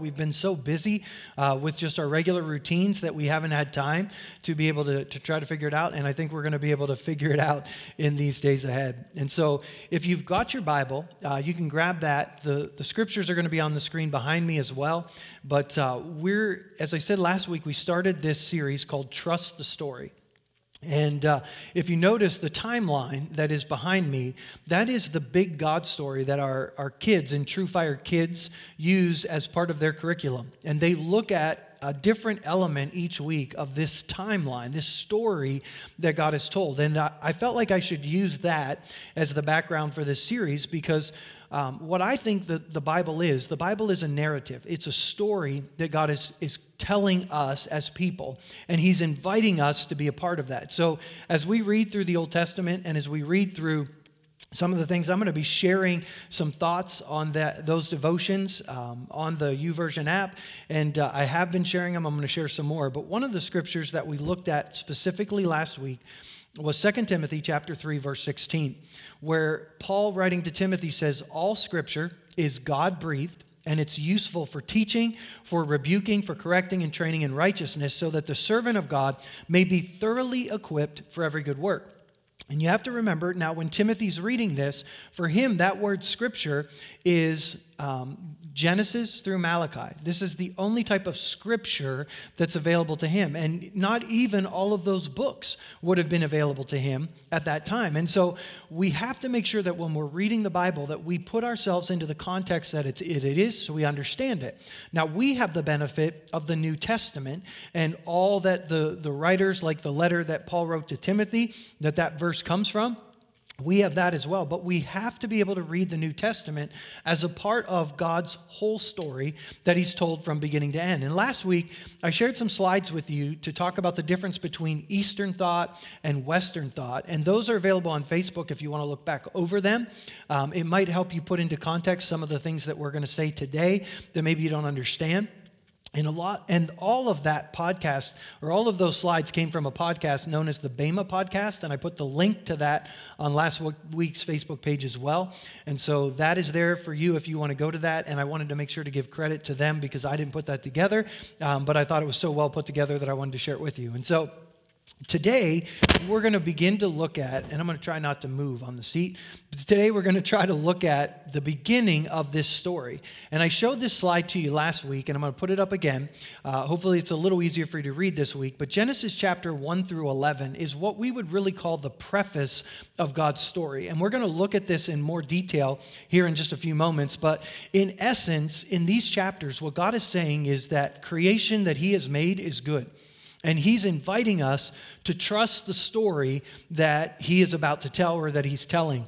We've been so busy uh, with just our regular routines that we haven't had time to be able to, to try to figure it out. And I think we're going to be able to figure it out in these days ahead. And so, if you've got your Bible, uh, you can grab that. The, the scriptures are going to be on the screen behind me as well. But uh, we're, as I said last week, we started this series called Trust the Story. And uh, if you notice the timeline that is behind me, that is the big God story that our, our kids in True Fire Kids use as part of their curriculum. And they look at a different element each week of this timeline, this story that God has told. And I, I felt like I should use that as the background for this series because um, what I think that the Bible is, the Bible is a narrative. It's a story that God is, is telling us as people, and He's inviting us to be a part of that. So as we read through the Old Testament and as we read through some of the things I'm going to be sharing some thoughts on that those devotions um, on the YouVersion app, and uh, I have been sharing them. I'm going to share some more. But one of the scriptures that we looked at specifically last week was 2 Timothy chapter 3 verse 16 where Paul writing to Timothy says all scripture is God breathed and it's useful for teaching, for rebuking, for correcting and training in righteousness so that the servant of God may be thoroughly equipped for every good work. And you have to remember now, when Timothy's reading this, for him, that word scripture is um, Genesis through Malachi. This is the only type of scripture that's available to him. And not even all of those books would have been available to him at that time. And so we have to make sure that when we're reading the Bible that we put ourselves into the context that it, it is so we understand it. Now we have the benefit of the New Testament and all that the, the writers, like the letter that Paul wrote to Timothy, that that verse comes from we have that as well, but we have to be able to read the New Testament as a part of God's whole story that He's told from beginning to end. And last week, I shared some slides with you to talk about the difference between Eastern thought and Western thought. And those are available on Facebook if you want to look back over them. Um, it might help you put into context some of the things that we're going to say today that maybe you don't understand. And a lot, and all of that podcast, or all of those slides came from a podcast known as the Bema podcast, and I put the link to that on last week's Facebook page as well. And so that is there for you if you want to go to that. And I wanted to make sure to give credit to them because I didn't put that together, um, but I thought it was so well put together that I wanted to share it with you. And so Today, we're going to begin to look at, and I'm going to try not to move on the seat. Today, we're going to try to look at the beginning of this story. And I showed this slide to you last week, and I'm going to put it up again. Uh, hopefully, it's a little easier for you to read this week. But Genesis chapter 1 through 11 is what we would really call the preface of God's story. And we're going to look at this in more detail here in just a few moments. But in essence, in these chapters, what God is saying is that creation that He has made is good. And he's inviting us to trust the story that he is about to tell or that he's telling.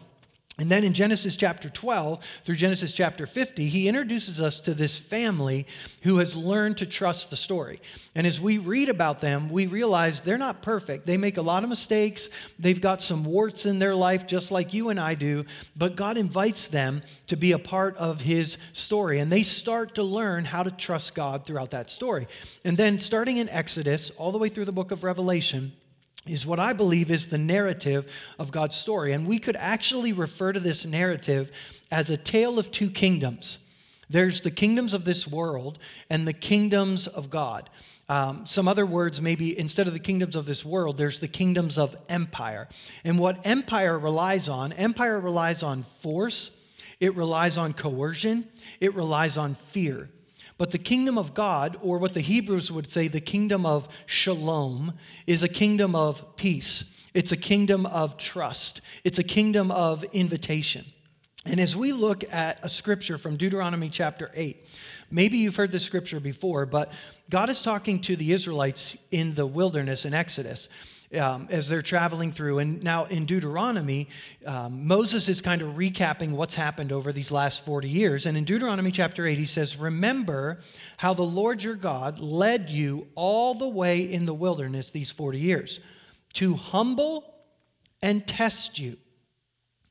And then in Genesis chapter 12 through Genesis chapter 50, he introduces us to this family who has learned to trust the story. And as we read about them, we realize they're not perfect. They make a lot of mistakes. They've got some warts in their life, just like you and I do. But God invites them to be a part of his story. And they start to learn how to trust God throughout that story. And then starting in Exodus, all the way through the book of Revelation, is what I believe is the narrative of God's story. And we could actually refer to this narrative as a tale of two kingdoms there's the kingdoms of this world and the kingdoms of God. Um, some other words, maybe instead of the kingdoms of this world, there's the kingdoms of empire. And what empire relies on, empire relies on force, it relies on coercion, it relies on fear. But the kingdom of God, or what the Hebrews would say, the kingdom of shalom, is a kingdom of peace. It's a kingdom of trust. It's a kingdom of invitation. And as we look at a scripture from Deuteronomy chapter 8, maybe you've heard this scripture before, but God is talking to the Israelites in the wilderness in Exodus um, as they're traveling through. And now in Deuteronomy, um, Moses is kind of recapping what's happened over these last 40 years. And in Deuteronomy chapter 8, he says, Remember how the Lord your God led you all the way in the wilderness these 40 years to humble and test you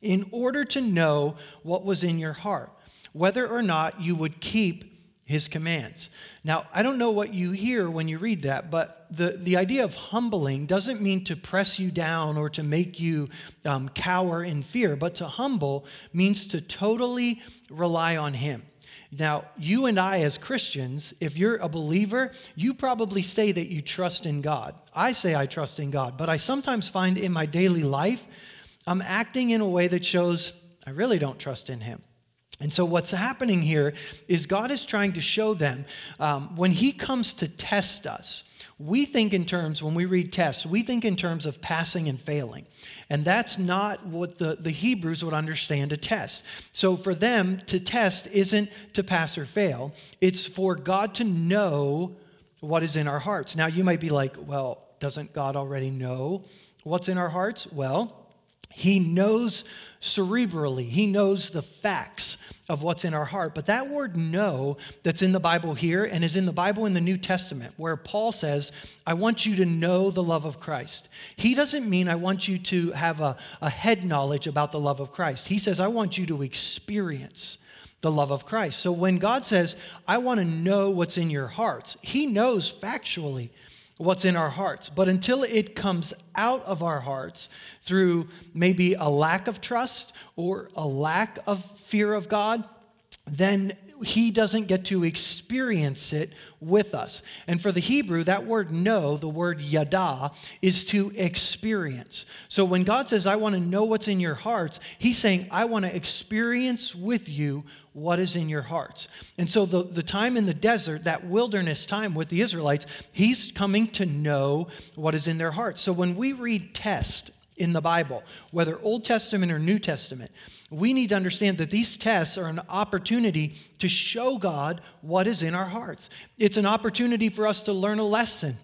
in order to know what was in your heart, whether or not you would keep his commands. Now, I don't know what you hear when you read that, but the, the idea of humbling doesn't mean to press you down or to make you um, cower in fear, but to humble means to totally rely on him. Now, you and I, as Christians, if you're a believer, you probably say that you trust in God. I say I trust in God, but I sometimes find in my daily life, I'm acting in a way that shows I really don't trust in Him. And so, what's happening here is God is trying to show them um, when He comes to test us, we think in terms, when we read tests, we think in terms of passing and failing. And that's not what the, the Hebrews would understand a test. So for them, to test isn't to pass or fail, it's for God to know what is in our hearts. Now, you might be like, well, doesn't God already know what's in our hearts? Well, he knows cerebrally, he knows the facts of what's in our heart. But that word know that's in the Bible here and is in the Bible in the New Testament, where Paul says, I want you to know the love of Christ. He doesn't mean I want you to have a, a head knowledge about the love of Christ. He says, I want you to experience the love of Christ. So when God says, I want to know what's in your hearts, He knows factually what's in our hearts. But until it comes out of our hearts through maybe a lack of trust or a lack of fear of God, then he doesn't get to experience it with us. And for the Hebrew, that word know, the word yada, is to experience. So when God says, I want to know what's in your hearts, he's saying, I want to experience with you what is in your hearts. And so the, the time in the desert, that wilderness time with the Israelites, he's coming to know what is in their hearts. So when we read test in the Bible, whether Old Testament or New Testament, we need to understand that these tests are an opportunity to show God what is in our hearts. It's an opportunity for us to learn a lesson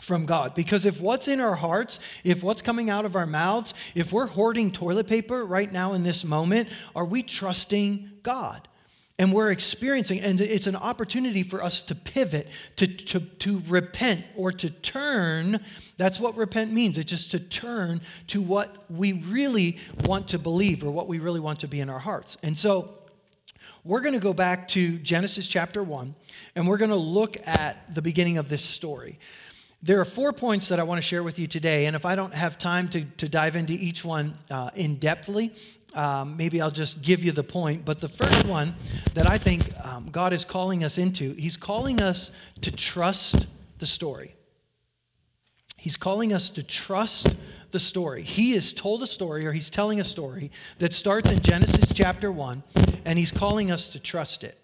from God. Because if what's in our hearts, if what's coming out of our mouths, if we're hoarding toilet paper right now in this moment, are we trusting God? And we're experiencing, and it's an opportunity for us to pivot, to, to, to repent, or to turn. That's what repent means. It's just to turn to what we really want to believe or what we really want to be in our hearts. And so we're going to go back to Genesis chapter 1, and we're going to look at the beginning of this story. There are four points that I want to share with you today, and if I don't have time to, to dive into each one uh, in depthly, um, maybe I'll just give you the point. But the first one that I think um, God is calling us into, He's calling us to trust the story. He's calling us to trust the story. He has told a story, or He's telling a story that starts in Genesis chapter 1, and He's calling us to trust it.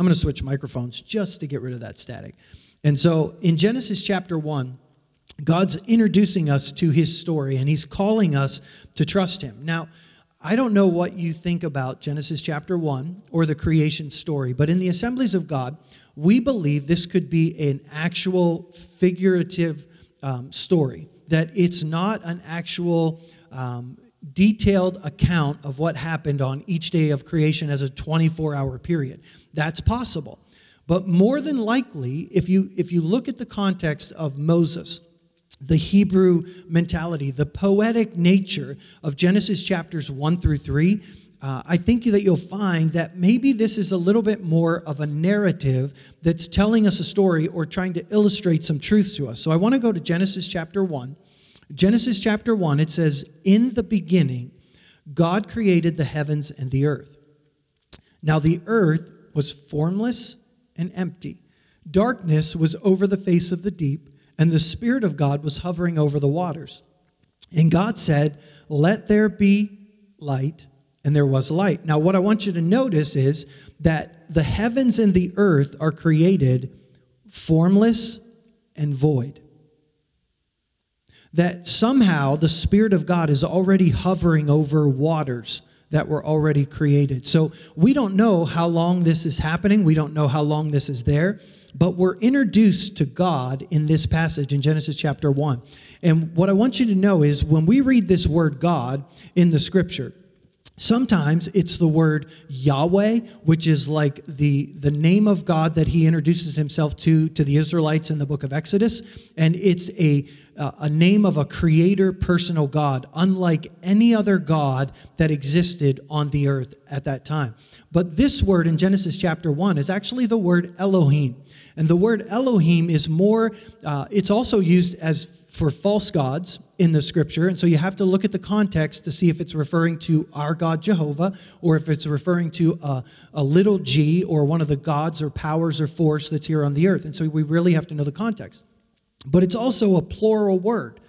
I'm going to switch microphones just to get rid of that static. And so in Genesis chapter 1, God's introducing us to his story and he's calling us to trust him. Now, I don't know what you think about Genesis chapter 1 or the creation story, but in the assemblies of God, we believe this could be an actual figurative um, story, that it's not an actual um, detailed account of what happened on each day of creation as a 24 hour period. That's possible. But more than likely, if you, if you look at the context of Moses, the Hebrew mentality, the poetic nature of Genesis chapters 1 through 3, uh, I think that you'll find that maybe this is a little bit more of a narrative that's telling us a story or trying to illustrate some truths to us. So I want to go to Genesis chapter 1 Genesis chapter 1, it says, In the beginning, God created the heavens and the earth. Now the earth was formless and empty. Darkness was over the face of the deep, and the Spirit of God was hovering over the waters. And God said, Let there be light, and there was light. Now, what I want you to notice is that the heavens and the earth are created formless and void that somehow the Spirit of God is already hovering over waters that were already created. So we don't know how long this is happening, we don't know how long this is there, but we're introduced to God in this passage in Genesis chapter 1. And what I want you to know is when we read this word God in the scripture, Sometimes it's the word Yahweh, which is like the, the name of God that he introduces himself to to the Israelites in the book of Exodus. And it's a, uh, a name of a creator personal God, unlike any other God that existed on the earth at that time. But this word in Genesis chapter 1 is actually the word Elohim. And the word Elohim is more, uh, it's also used as for false gods in the scripture. And so you have to look at the context to see if it's referring to our God Jehovah or if it's referring to a, a, little g or one of the gods or powers or force that's here on the earth. And so we really have to know the context. But it's also a plural word.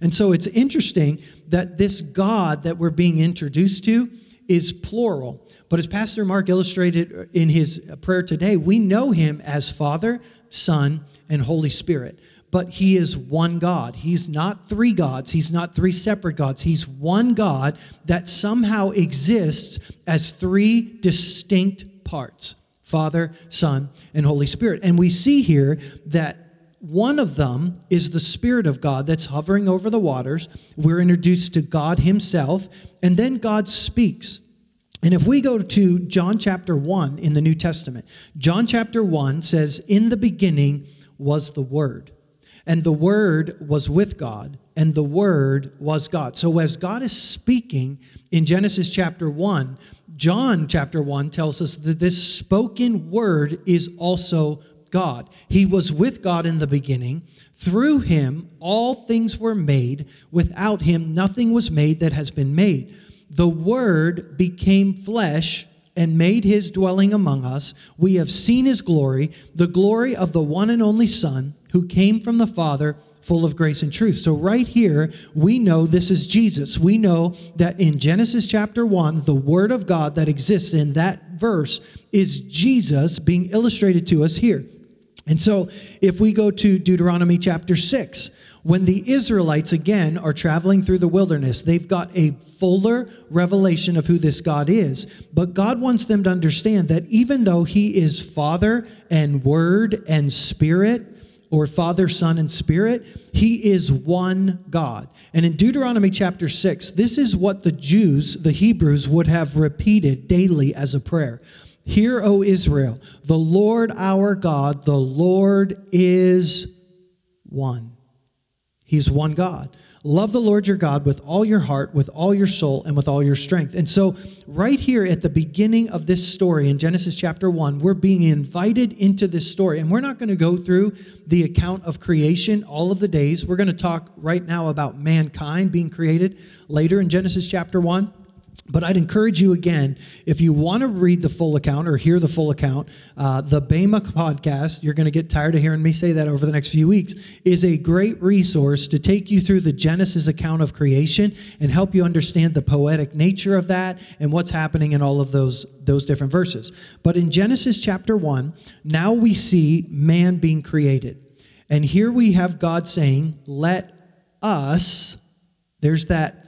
And so it's interesting that this God that we're being introduced to is plural. But as Pastor Mark illustrated in his prayer today, we know him as Father, Son, and Holy Spirit. But he is one God. He's not three gods. He's not three separate gods. He's one God that somehow exists as three distinct parts Father, Son, and Holy Spirit. And we see here that one of them is the Spirit of God that's hovering over the waters. We're introduced to God Himself, and then God speaks. And if we go to John chapter 1 in the New Testament, John chapter 1 says, In the beginning was the Word, and the Word was with God, and the Word was God. So as God is speaking in Genesis chapter 1, John chapter 1 tells us that this spoken word is also God. He was with God in the beginning. Through him, all things were made. Without him, nothing was made that has been made the Word became flesh and made his dwelling among us. We have seen his glory, the glory of the one and only Son who came from the Father, full of grace and truth. So, right here, we know this is Jesus. We know that in Genesis chapter 1, the Word of God that exists in that verse is Jesus being illustrated to us here. And so, if we go to Deuteronomy chapter 6, when the Israelites again are traveling through the wilderness, they've got a fuller revelation of who this God is. But God wants them to understand that even though He is Father and Word and Spirit, or Father, Son, and Spirit, He is one God. And in Deuteronomy chapter 6, this is what the Jews, the Hebrews, would have repeated daily as a prayer. Hear, O Israel, the Lord our God, the Lord is one. He's one God. Love the Lord your God with all your heart, with all your soul, and with all your strength. And so, right here at the beginning of this story in Genesis chapter 1, we're being invited into this story. And we're not going to go through the account of creation all of the days. We're going to talk right now about mankind being created later in Genesis chapter 1. But I'd encourage you again, if you want to read the full account or hear the full account, uh, the Bema podcast, you're going to get tired of hearing me say that over the next few weeks, is a great resource to take you through the Genesis account of creation and help you understand the poetic nature of that and what's happening in all of those, those different verses. But in Genesis chapter 1, now we see man being created. And here we have God saying, Let us, there's that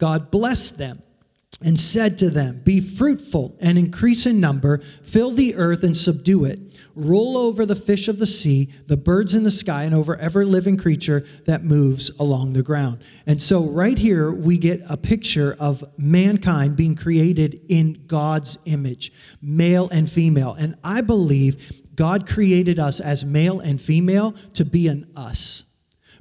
God blessed them and said to them, Be fruitful and increase in number, fill the earth and subdue it. Rule over the fish of the sea, the birds in the sky, and over every living creature that moves along the ground. And so, right here, we get a picture of mankind being created in God's image, male and female. And I believe God created us as male and female to be an us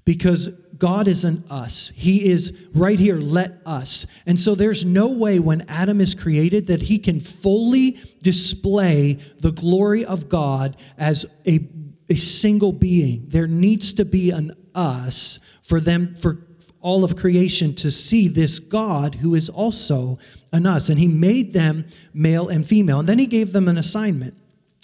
because God is an us. He is right here, let us. And so there's no way when Adam is created that he can fully display the glory of God as a, a single being. There needs to be an us for them, for all of creation to see this God who is also an us. And he made them male and female. And then he gave them an assignment.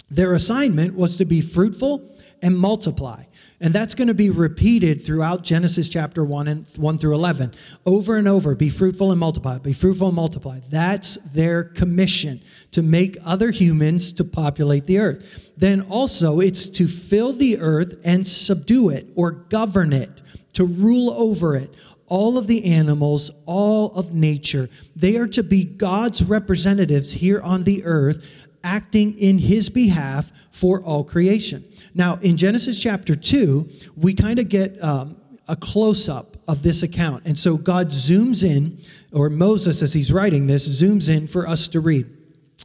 Their assignment was to be fruitful and multiply. And that's going to be repeated throughout Genesis chapter 1 and 1 through 11. Over and over, be fruitful and multiply, be fruitful and multiply. That's their commission to make other humans to populate the earth. Then also it's to fill the earth and subdue it or govern it, to rule over it all of the animals, all of nature. They are to be God's representatives here on the earth, acting in his behalf for all creation. Now, in Genesis chapter 2, we kind of get um, a close up of this account. And so God zooms in, or Moses, as he's writing this, zooms in for us to read.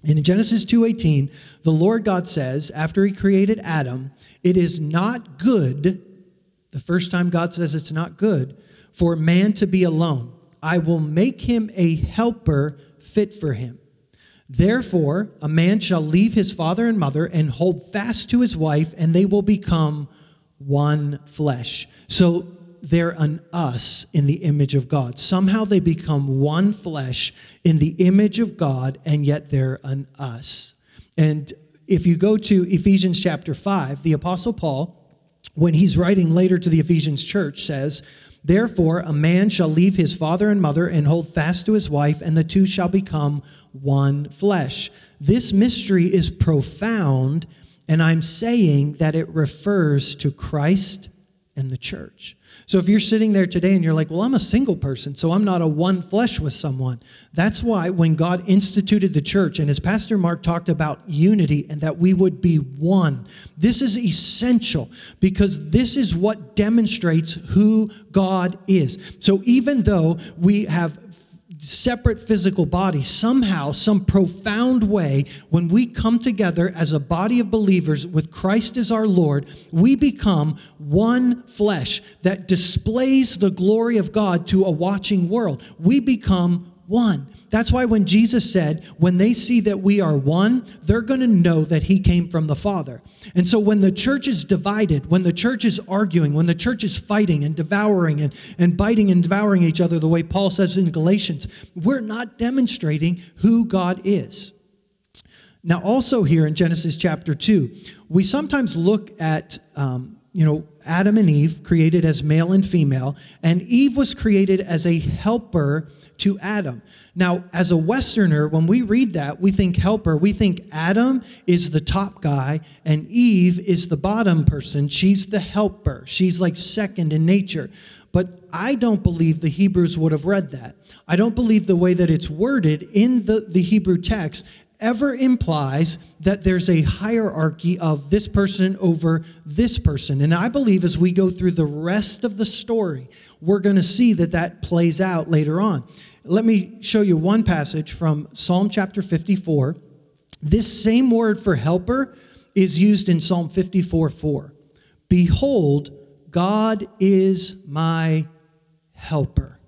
And in Genesis 2:18, the Lord God says, after he created Adam, it is not good, the first time God says it's not good, for man to be alone. I will make him a helper fit for him. Therefore, a man shall leave his father and mother and hold fast to his wife, and they will become one flesh. So they're an us in the image of God. Somehow they become one flesh in the image of God, and yet they're an us. And if you go to Ephesians chapter 5, the Apostle Paul, when he's writing later to the Ephesians church, says, Therefore, a man shall leave his father and mother and hold fast to his wife, and the two shall become one flesh. This mystery is profound, and I'm saying that it refers to Christ and the church. So if you're sitting there today and you're like, well, I'm a single person, so I'm not a one flesh with someone. That's why when God instituted the church, and as Pastor Mark talked about unity and that we would be one, this is essential because this is what demonstrates who God is. So even though we have separate physical bodies, somehow, some profound way, when we come together as a body of believers with Christ as our Lord, we become one flesh that displays the glory of God to a watching world. We become one. That's why when Jesus said, when they see that we are one, they're going to know that he came from the Father. And so when the church is divided, when the church is arguing, when the church is fighting and devouring and, and biting and devouring each other, the way Paul says in Galatians, we're not demonstrating who God is. Now, also here in Genesis chapter 2, we sometimes look at, um, you know, Adam and Eve created as male and female, and Eve was created as a helper to Adam. Now, as a Westerner, when we read that, we think helper. We think Adam is the top guy and Eve is the bottom person. She's the helper. She's like second in nature. But I don't believe the Hebrews would have read that. I don't believe the way that it's worded in the, the Hebrew text ever implies that there's a hierarchy of this person over this person. And I believe as we go through the rest of the story, we're going to see that that plays out later on. Let me show you one passage from Psalm chapter 54. This same word for helper is used in Psalm 54 4. Behold, God is my helper.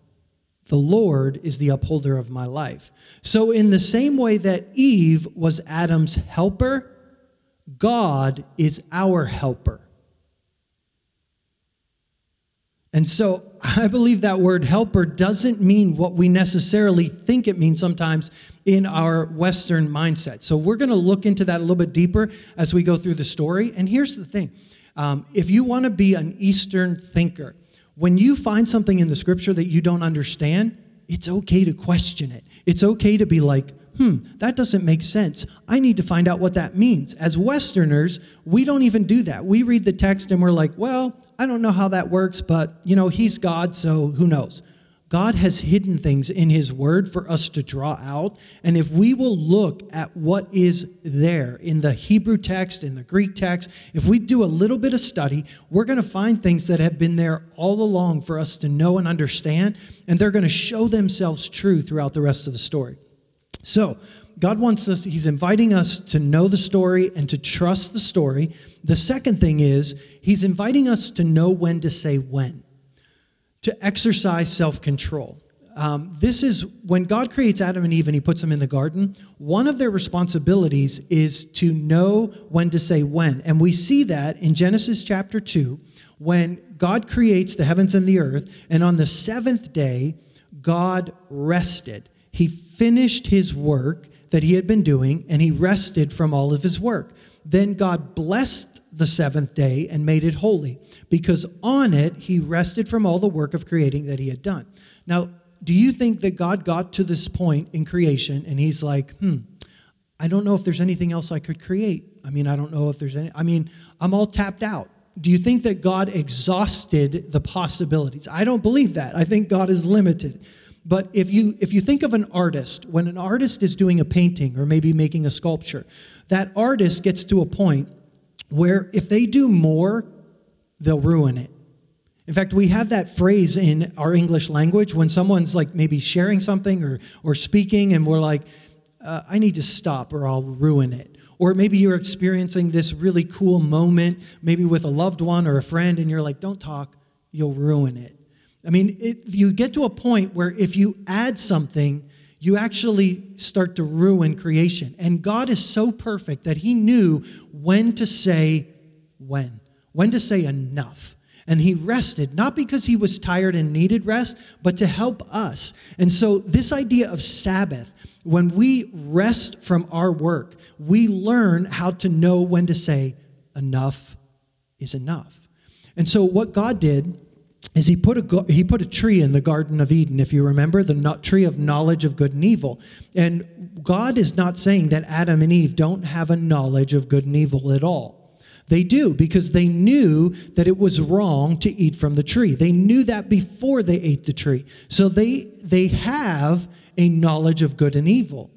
The Lord is the upholder of my life. So, in the same way that Eve was Adam's helper, God is our helper. And so I believe that word helper doesn't mean what we necessarily think it means sometimes in our Western mindset. So we're going to look into that a little bit deeper as we go through the story. And here's the thing um, if you want to be an Eastern thinker, when you find something in the scripture that you don't understand, it's okay to question it. It's okay to be like, hmm, that doesn't make sense. I need to find out what that means. As Westerners, we don't even do that. We read the text and we're like, well, I don't know how that works, but you know, He's God, so who knows? God has hidden things in His Word for us to draw out. And if we will look at what is there in the Hebrew text, in the Greek text, if we do a little bit of study, we're going to find things that have been there all along for us to know and understand. And they're going to show themselves true throughout the rest of the story. So, God wants us, He's inviting us to know the story and to trust the story. The second thing is, He's inviting us to know when to say when, to exercise self control. Um, this is when God creates Adam and Eve and He puts them in the garden, one of their responsibilities is to know when to say when. And we see that in Genesis chapter 2, when God creates the heavens and the earth, and on the seventh day, God rested. He finished his work that he had been doing, and he rested from all of his work. Then God blessed the seventh day and made it holy, because on it he rested from all the work of creating that he had done. Now, do you think that God got to this point in creation and he's like, hmm, I don't know if there's anything else I could create? I mean, I don't know if there's any, I mean, I'm all tapped out. Do you think that God exhausted the possibilities? I don't believe that. I think God is limited. But if you if you think of an artist, when an artist is doing a painting or maybe making a sculpture, that artist gets to a point where if they do more, they'll ruin it. In fact, we have that phrase in our English language when someone's like maybe sharing something or, or speaking, and we're like, uh, I need to stop or I'll ruin it. Or maybe you're experiencing this really cool moment, maybe with a loved one or a friend, and you're like, don't talk, you'll ruin it. I mean, it, you get to a point where if you add something, you actually start to ruin creation. And God is so perfect that He knew when to say when, when to say enough. And he rested, not because he was tired and needed rest, but to help us. And so, this idea of Sabbath, when we rest from our work, we learn how to know when to say, enough is enough. And so, what God did is he put a he put a tree in the garden of Eden if you remember the tree of knowledge of good and evil and God is not saying that Adam and Eve don't have a knowledge of good and evil at all they do because they knew that it was wrong to eat from the tree. They knew that before they ate the tree. So they they have a knowledge of good and evil.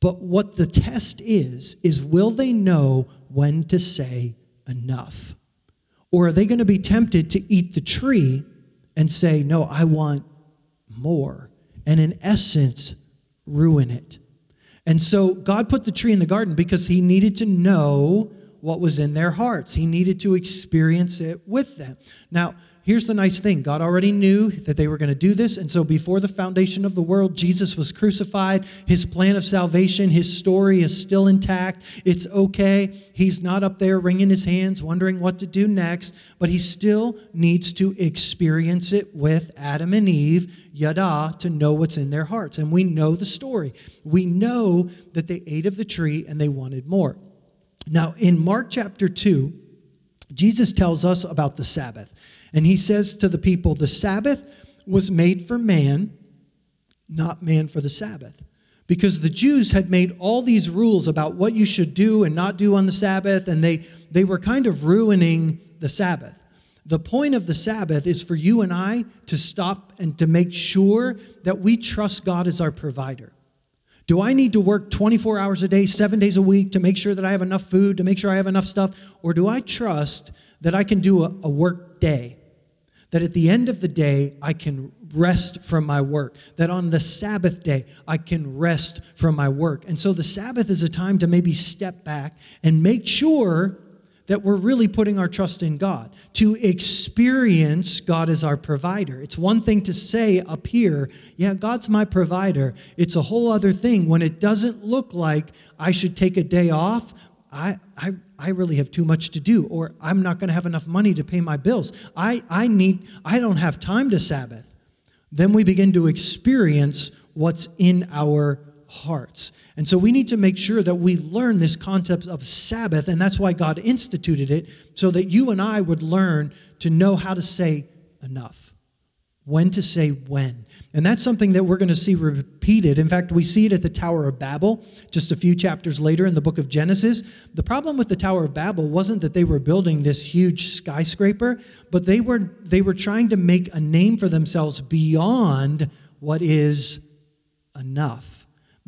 But what the test is is will they know when to say enough? Or are they going to be tempted to eat the tree and say, "No, I want more." And in essence, ruin it. And so God put the tree in the garden because he needed to know what was in their hearts. He needed to experience it with them. Now, here's the nice thing God already knew that they were going to do this. And so, before the foundation of the world, Jesus was crucified. His plan of salvation, his story is still intact. It's okay. He's not up there wringing his hands, wondering what to do next, but he still needs to experience it with Adam and Eve, yada, to know what's in their hearts. And we know the story. We know that they ate of the tree and they wanted more. Now, in Mark chapter 2, Jesus tells us about the Sabbath. And he says to the people, The Sabbath was made for man, not man for the Sabbath. Because the Jews had made all these rules about what you should do and not do on the Sabbath, and they, they were kind of ruining the Sabbath. The point of the Sabbath is for you and I to stop and to make sure that we trust God as our provider. Do I need to work 24 hours a day, seven days a week to make sure that I have enough food, to make sure I have enough stuff? Or do I trust that I can do a, a work day? That at the end of the day, I can rest from my work. That on the Sabbath day, I can rest from my work. And so the Sabbath is a time to maybe step back and make sure that we're really putting our trust in God, to experience God as our provider. It's one thing to say up here, yeah, God's my provider. It's a whole other thing when it doesn't look like I should take a day off. I, I, I really have too much to do, or I'm not going to have enough money to pay my bills. I, I need, I don't have time to Sabbath. Then we begin to experience what's in our hearts. And so we need to make sure that we learn this concept of Sabbath, and that's why God instituted it, so that you and I would learn to know how to say enough, when to say when. And that's something that we're going to see repeated. In fact, we see it at the Tower of Babel just a few chapters later in the book of Genesis. The problem with the Tower of Babel wasn't that they were building this huge skyscraper, but they were they were trying to make a name for themselves beyond what is enough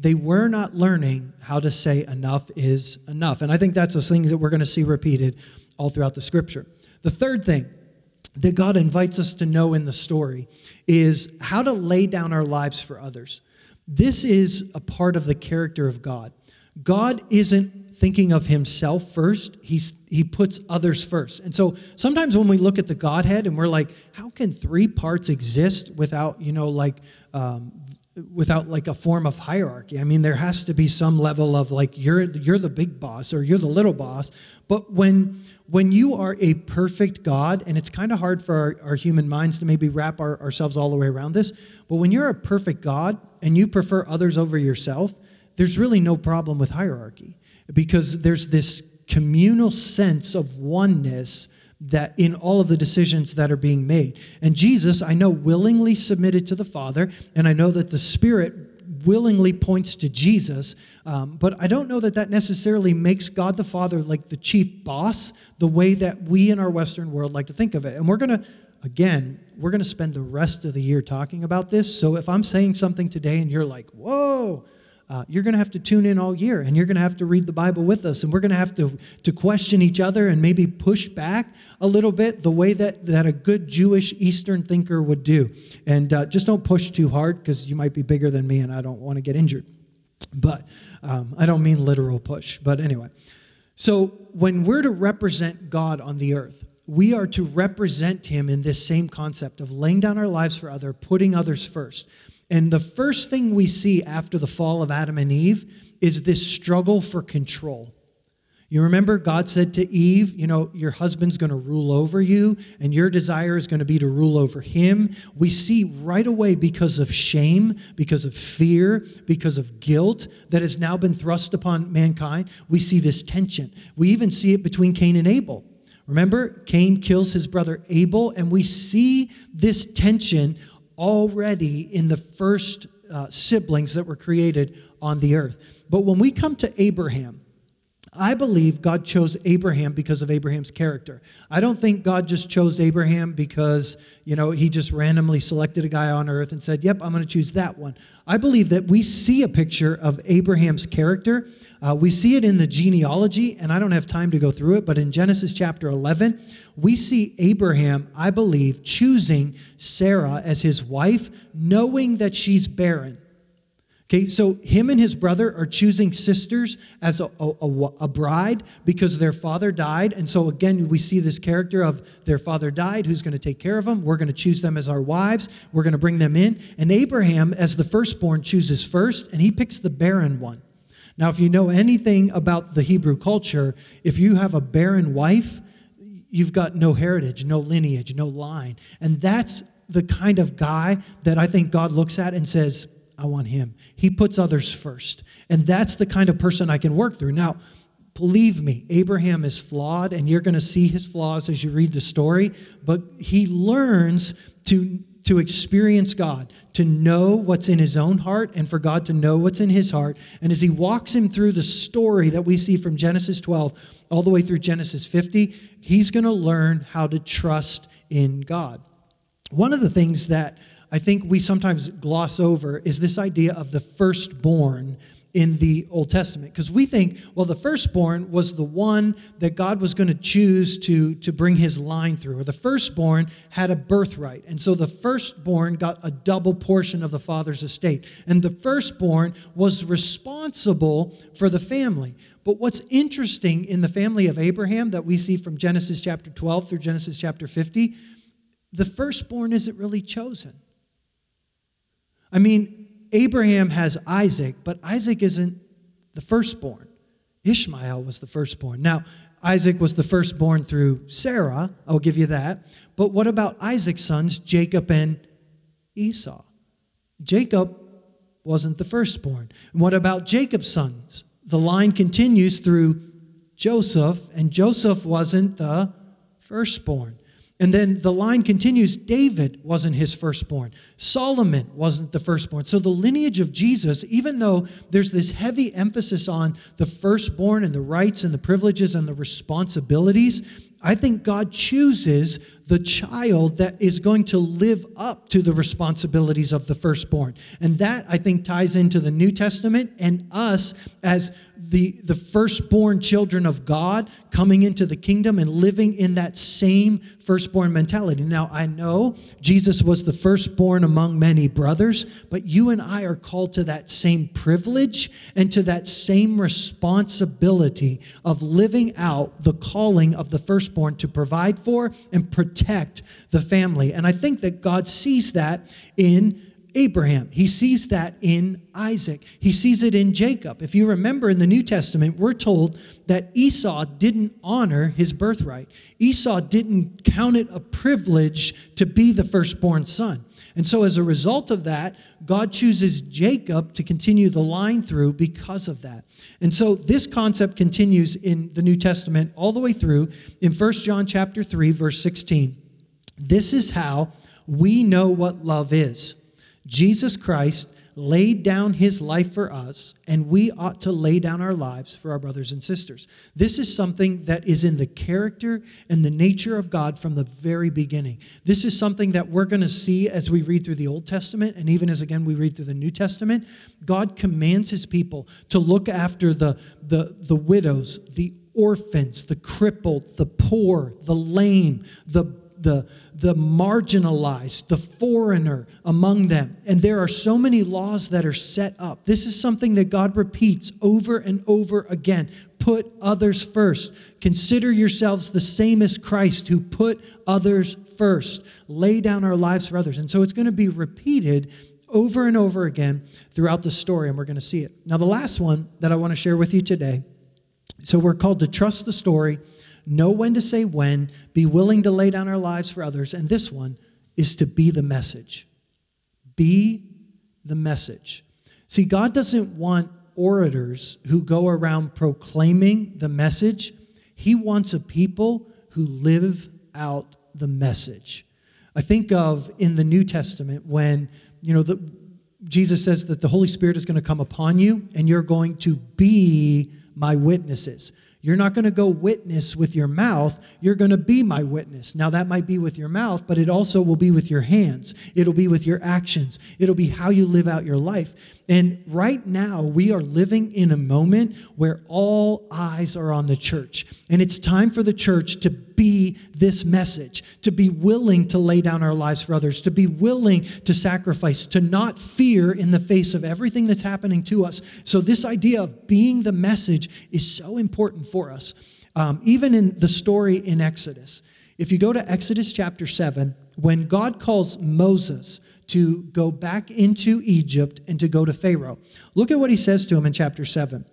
they were not learning how to say enough is enough. And I think that's a thing that we're going to see repeated all throughout the scripture. The third thing that God invites us to know in the story is how to lay down our lives for others. This is a part of the character of God. God isn't thinking of himself first, he's, he puts others first. And so sometimes when we look at the Godhead and we're like, how can three parts exist without, you know, like um, without like a form of hierarchy. I mean, there has to be some level of like you're you're the big boss or you're the little boss. But when when you are a perfect God, and it's kind of hard for our, our, human minds to maybe wrap our, ourselves all the way around this, but when you're a perfect God and you prefer others over yourself, there's really no problem with hierarchy because there's this communal sense of oneness that in all of the decisions that are being made. And Jesus, I know, willingly submitted to the Father, and I know that the Spirit willingly points to Jesus, um, but I don't know that that necessarily makes God the Father like the chief boss, the way that we in our Western world like to think of it. And we're going to, again, we're going to spend the rest of the year talking about this. So if I'm saying something today and you're like, whoa, uh, you're going to have to tune in all year and you're going to have to read the Bible with us. And we're going to have to, to question each other and maybe push back a little bit the way that, that a good Jewish Eastern thinker would do. And uh, just don't push too hard because you might be bigger than me and I don't want to get injured. But um, I don't mean literal push. But anyway. So when we're to represent God on the earth, we are to represent him in this same concept of laying down our lives for other, putting others first. And the first thing we see after the fall of Adam and Eve is this struggle for control. You remember God said to Eve, you know, your husband's going to rule over you and your desire is going to be to rule over him. We see right away because of shame, because of fear, because of guilt that has now been thrust upon mankind, we see this tension. We even see it between Cain and Abel. Remember, Cain kills his brother Abel, and we see this tension already in the first uh, siblings that were created on the earth. But when we come to Abraham, I believe God chose Abraham because of Abraham's character. I don't think God just chose Abraham because, you know, he just randomly selected a guy on earth and said, yep, I'm going to choose that one. I believe that we see a picture of Abraham's character. Uh, we see it in the genealogy, and I don't have time to go through it, but in Genesis chapter 11, we see Abraham, I believe, choosing Sarah as his wife, knowing that she's barren. Okay, so him and his brother are choosing sisters as a, a, a, bride because their father died. And so, again, we see this character of their father died, who's going to take care of them. We're going to choose them as our wives. We're going to bring them in. And Abraham, as the firstborn, chooses first, and he picks the barren one. Now, if you know anything about the Hebrew culture, if you have a barren wife, you've got no heritage, no lineage, no line. And that's the kind of guy that I think God looks at and says, I want him. He puts others first. And that's the kind of person I can work through. Now, believe me, Abraham is flawed, and you're going to see his flaws as you read the story, but he learns to, to experience God, to know what's in his own heart, and for God to know what's in his heart. And as he walks him through the story that we see from Genesis 12 all the way through Genesis 50, he's going to learn how to trust in God. One of the things that I think we sometimes gloss over is this idea of the firstborn in the Old Testament. Because we think, well, the firstborn was the one that God was going to choose to, to bring his line through, or the firstborn had a birthright. And so the firstborn got a double portion of the father's estate. And the firstborn was responsible for the family. But what's interesting in the family of Abraham that we see from Genesis chapter 12 through Genesis chapter 50, the firstborn isn't really chosen. I mean, Abraham has Isaac, but Isaac isn't the firstborn. Ishmael was the firstborn. Now, Isaac was the firstborn through Sarah, I'll give you that. But what about Isaac's sons, Jacob and Esau? Jacob wasn't the firstborn. And what about Jacob's sons? The line continues through Joseph, and Joseph wasn't the firstborn. And then the line continues David wasn't his firstborn, Solomon wasn't the firstborn. So the lineage of Jesus, even though there's this heavy emphasis on the firstborn and the rights and the privileges and the responsibilities, I think God chooses the child that is going to live up to the responsibilities of the firstborn. And that, I think, ties into the New Testament and us as the, the firstborn children of God coming into the kingdom and living in that same firstborn mentality. Now, I know Jesus was the firstborn among many brothers, but you and I are called to that same privilege and to that same responsibility of living out the calling of the firstborn to provide for and protect the family. And I think that God sees that in Abraham. He sees that in Isaac. He sees it in Jacob. If you remember in the New Testament, we're told that Esau didn't honor his birthright. Esau didn't count it a privilege to be the firstborn son. And so, as a result of that, God chooses Jacob to continue the line through because of that. And so, this concept continues in the New Testament all the way through in 1 John chapter 3, verse 16. This is how we know what love is. Jesus Christ laid down his life for us, and we ought to lay down our lives for our brothers and sisters. This is something that is in the character and the nature of God from the very beginning. This is something that we're going to see as we read through the Old Testament, and even as again we read through the New Testament. God commands his people to look after the, the, the widows, the orphans, the crippled, the poor, the lame, the the, the marginalized, the foreigner among them. And there are so many laws that are set up. This is something that God repeats over and over again. Put others first. Consider yourselves the same as Christ who put others first. Lay down our lives for others. And so it's going to be repeated over and over again throughout the story, and we're going to see it. Now, the last one that I want to share with you today. So we're called to trust the story know when to say when, be willing to lay down our lives for others. And this one is to be the message. Be the message. See, God doesn't want orators who go around proclaiming the message, He wants a people who live out the message. I think of in the New Testament when, you know, the, Jesus says that the Holy Spirit is going to come upon you and you're going to be my witnesses. You're not going to go witness with your mouth. You're going to be my witness. Now, that might be with your mouth, but it also will be with your hands. It'll be with your actions. It'll be how you live out your life. And right now, we are living in a moment where all eyes are on the church. And it's time for the church to be this message, to be willing to lay down our lives for others, to be willing to sacrifice, to not fear in the face of everything that's happening to us. So, this idea of being the message is so important for us. Um, even in the story in Exodus, if you go to Exodus chapter 7, when God calls Moses to go back into Egypt and to go to Pharaoh. Look at what he says to him in chapter 7.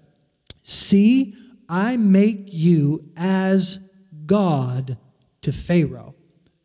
See, I make you as God to Pharaoh,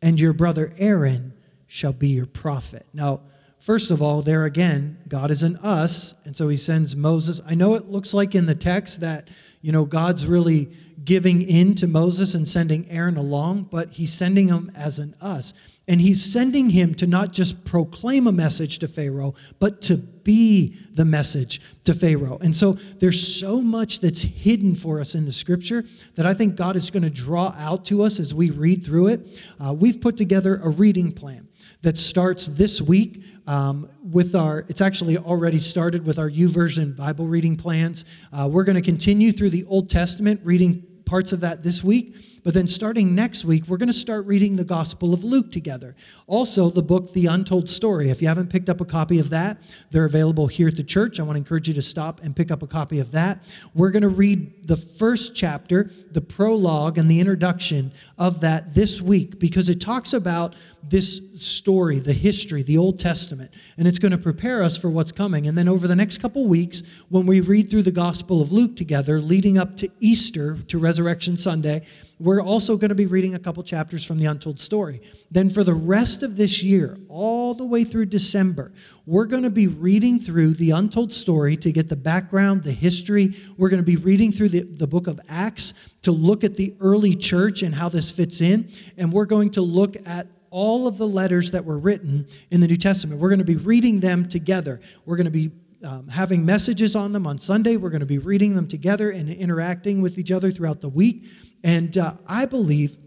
and your brother Aaron shall be your prophet. Now, first of all, there again, God is in us, and so he sends Moses. I know it looks like in the text that, you know, God's really giving in to Moses and sending Aaron along, but he's sending him as an us. And he's sending him to not just proclaim a message to Pharaoh, but to be the message to Pharaoh. And so there's so much that's hidden for us in the scripture that I think God is going to draw out to us as we read through it. Uh, we've put together a reading plan that starts this week um, with our it's actually already started with our YouVersion bible reading plans. Uh, we're going to continue through the old testament reading parts of that this week but then starting next week, we're going to start reading the Gospel of Luke together. Also, the book, The Untold Story. If you haven't picked up a copy of that, they're available here at the church. I want to encourage you to stop and pick up a copy of that. We're going to read the first chapter, the prologue, and the introduction of that this week because it talks about this story, the history, the Old Testament, and it's going to prepare us for what's coming. And then over the next couple weeks, when we read through the Gospel of Luke together, leading up to Easter, to Resurrection Sunday, we're also going to be reading a couple chapters from the Untold Story. Then, for the rest of this year, all the way through December, we're going to be reading through the Untold Story to get the background, the history. We're going to be reading through the, the book of Acts to look at the early church and how this fits in. And we're going to look at all of the letters that were written in the New Testament. We're going to be reading them together. We're going to be um, having messages on them on Sunday. We're going to be reading them together and interacting with each other throughout the week. And uh, I believe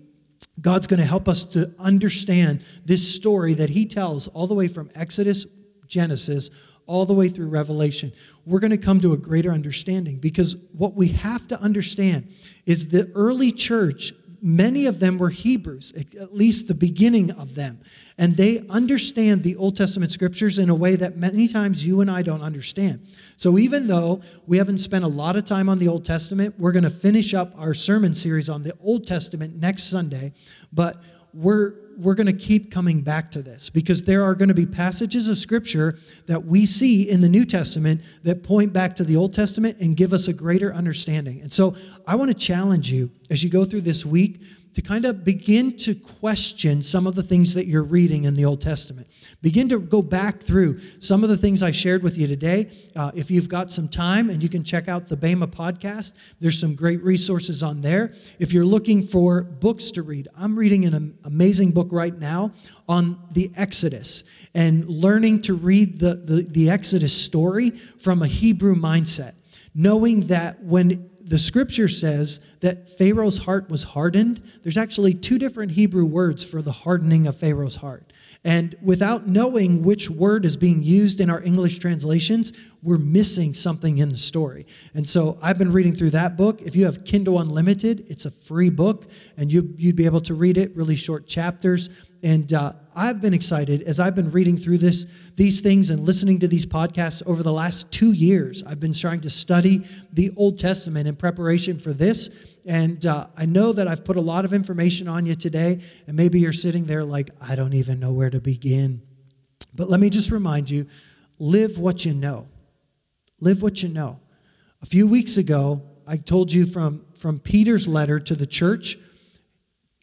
God's going to help us to understand this story that He tells all the way from Exodus, Genesis, all the way through Revelation. We're going to come to a greater understanding because what we have to understand is the early church many of them were Hebrews, at least the beginning of them. And they understand the Old Testament scriptures in a way that many times you and I don't understand. So even though we haven't spent a lot of time on the Old Testament, we're going to finish up our sermon series on the Old Testament next Sunday. But we're we're going to keep coming back to this because there are going to be passages of scripture that we see in the New Testament that point back to the Old Testament and give us a greater understanding. And so I want to challenge you as you go through this week to kind of begin to question some of the things that you're reading in the Old Testament. Begin to go back through some of the things I shared with you today. Uh, if you've got some time and you can check out the Bema podcast, there's some great resources on there. If you're looking for books to read, I'm reading an amazing book right now on the Exodus and learning to read the, the, the Exodus story from a Hebrew mindset, knowing that when the scripture says that Pharaoh's heart was hardened, there's actually two different Hebrew words for the hardening of Pharaoh's heart. And without knowing which word is being used in our English translations, we're missing something in the story. And so I've been reading through that book. If you have Kindle Unlimited, it's a free book, and you, would be able to read it, really short chapters. And uh, I've been excited as I've been reading through this, these things and listening to these podcasts over the last two years. I've been trying to study the Old Testament in preparation for this. And uh, I know that I've put a lot of information on you today, and maybe you're sitting there like, I don't even know where to begin. But let me just remind you live what you know. Live what you know. A few weeks ago, I told you from, from Peter's letter to the church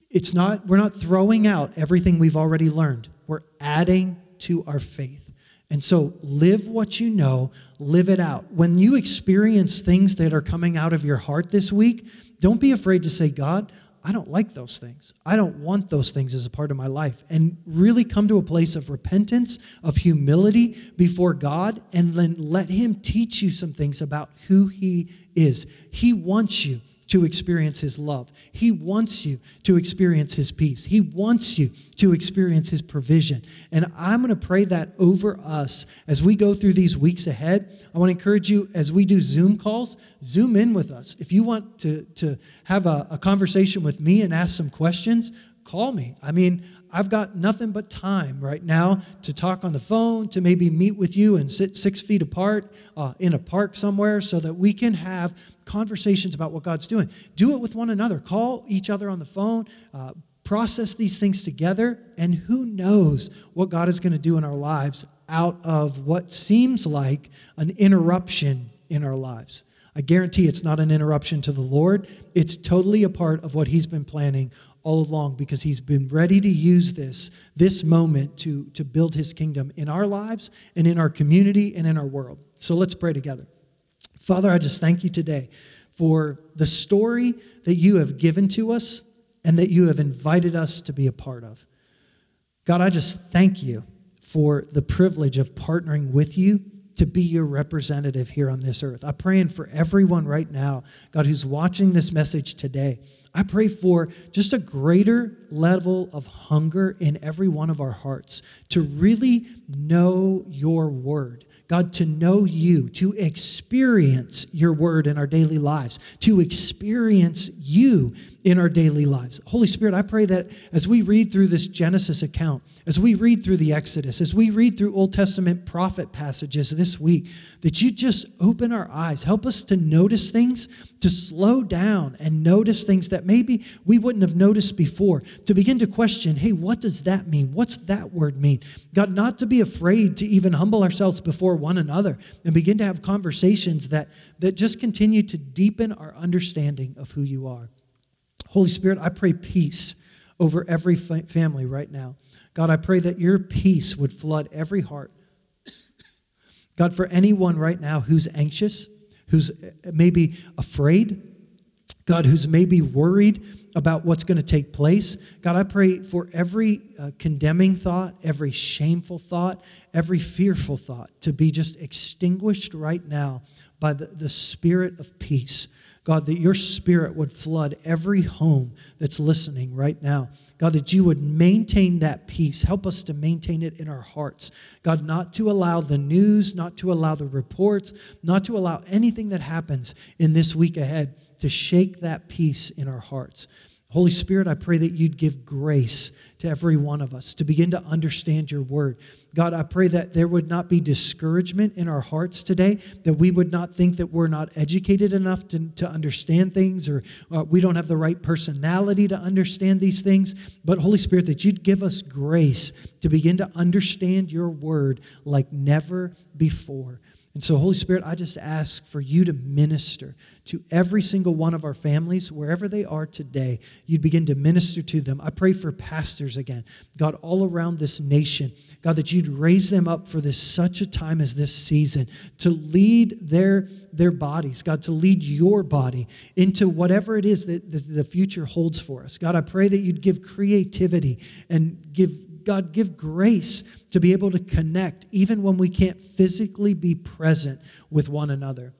it's not, we're not throwing out everything we've already learned. We're adding to our faith. And so live what you know, live it out. When you experience things that are coming out of your heart this week, don't be afraid to say, God, I don't like those things. I don't want those things as a part of my life. And really come to a place of repentance, of humility before God, and then let Him teach you some things about who He is. He wants you to experience His love. He wants you to experience His peace. He wants you to experience His provision. And I'm going to pray that over us as we go through these weeks ahead. I want to encourage you as we do Zoom calls, Zoom in with us. If you want to, to have a, a conversation with me and ask some questions, call me. I mean, I've got nothing but time right now to talk on the phone, to maybe meet with you and sit six feet apart uh, in a park somewhere so that we can have conversations about what God's doing. Do it with one another. Call each other on the phone. Uh, process these things together, and who knows what God is going to do in our lives out of what seems like an interruption in our lives. I guarantee it's not an interruption to the Lord. It's totally a part of what He's been planning all along because he's been ready to use this this moment to to build his kingdom in our lives and in our community and in our world. So let's pray together. Father i just thank you today for the story that you have given to us and that you have invited us to be a part of. God i just thank you for the privilege of partnering with you to be your representative here on this earth. I'm praying for everyone right now, God, who's watching this message today. I pray for just a greater level of hunger in every one of our hearts to really know your word. God, to know you, to experience your word in our daily lives, to experience you in our daily lives. Holy Spirit, I pray that as we read through this Genesis account, as we read through the Exodus, as we read through Old Testament prophet passages this week, that you just open our eyes, help us to notice things, to slow down and notice things that maybe we wouldn't have noticed before, to begin to question, hey, what does that mean? What's that word mean? God, not to be afraid to even humble ourselves before one another and begin to have conversations that, that just continue to deepen our understanding of who you are. Holy Spirit, I pray peace over every family right now. God, I pray that your peace would flood every heart. God, for anyone right now who's anxious, who's uh, maybe afraid, God, who's maybe worried about what's going to take place, God, I pray for every uh, condemning thought, every shameful thought, every fearful thought to be just extinguished right now by the, the spirit of peace. God, that your spirit would flood every home that's listening right now. God, that you would maintain that peace. Help us to maintain it in our hearts. God, not to allow the news, not to allow the reports, not to allow anything that happens in this week ahead to shake that peace in our hearts. Holy Spirit, I pray that you'd give grace to every one of us to begin to understand your word. God, I pray that there would not be discouragement in our hearts today, that we would not think that we're not educated enough to, to understand things or uh, we don't have the right personality to understand these things. But, Holy Spirit, that you'd give us grace to begin to understand your word like never before. And so, Holy Spirit, I just ask for you to minister to every single one of our families, wherever they are today. You'd begin to minister to them. I pray for pastors again, God, all around this nation. God, that you'd raise them up for this such a time as this season to lead their, their bodies, God, to lead your body into whatever it is that the future holds for us. God, I pray that you'd give creativity and give God, give grace to be able to connect even when we can't physically be present with one another.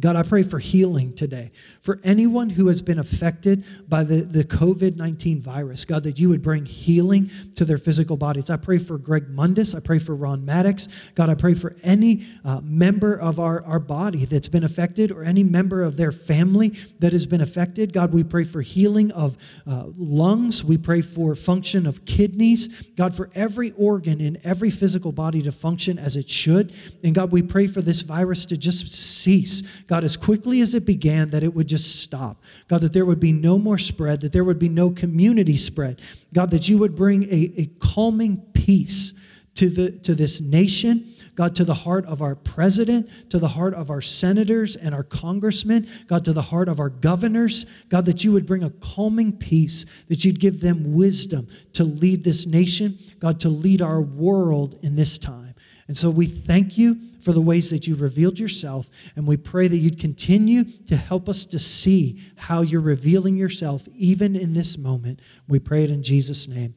God, I pray for healing today. For anyone who has been affected by the, the COVID 19 virus, God, that you would bring healing to their physical bodies. I pray for Greg Mundis. I pray for Ron Maddox. God, I pray for any uh, member of our, our body that's been affected or any member of their family that has been affected. God, we pray for healing of uh, lungs. We pray for function of kidneys. God, for every organ in every physical body to function as it should. And God, we pray for this virus to just cease. God, as quickly as it began, that it would just stop. God, that there would be no more spread, that there would be no community spread. God, that you would bring a, a calming peace to, the, to this nation. God, to the heart of our president, to the heart of our senators and our congressmen, God, to the heart of our governors, God, that you would bring a calming peace, that you'd give them wisdom to lead this nation, God, to lead our world in this time. And so we thank you for the ways that you revealed yourself. And we pray that you'd continue to help us to see how you're revealing yourself even in this moment. We pray it in Jesus' name.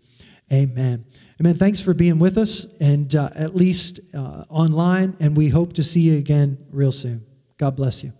Amen. Amen. Thanks for being with us and uh, at least uh, online. And we hope to see you again real soon. God bless you.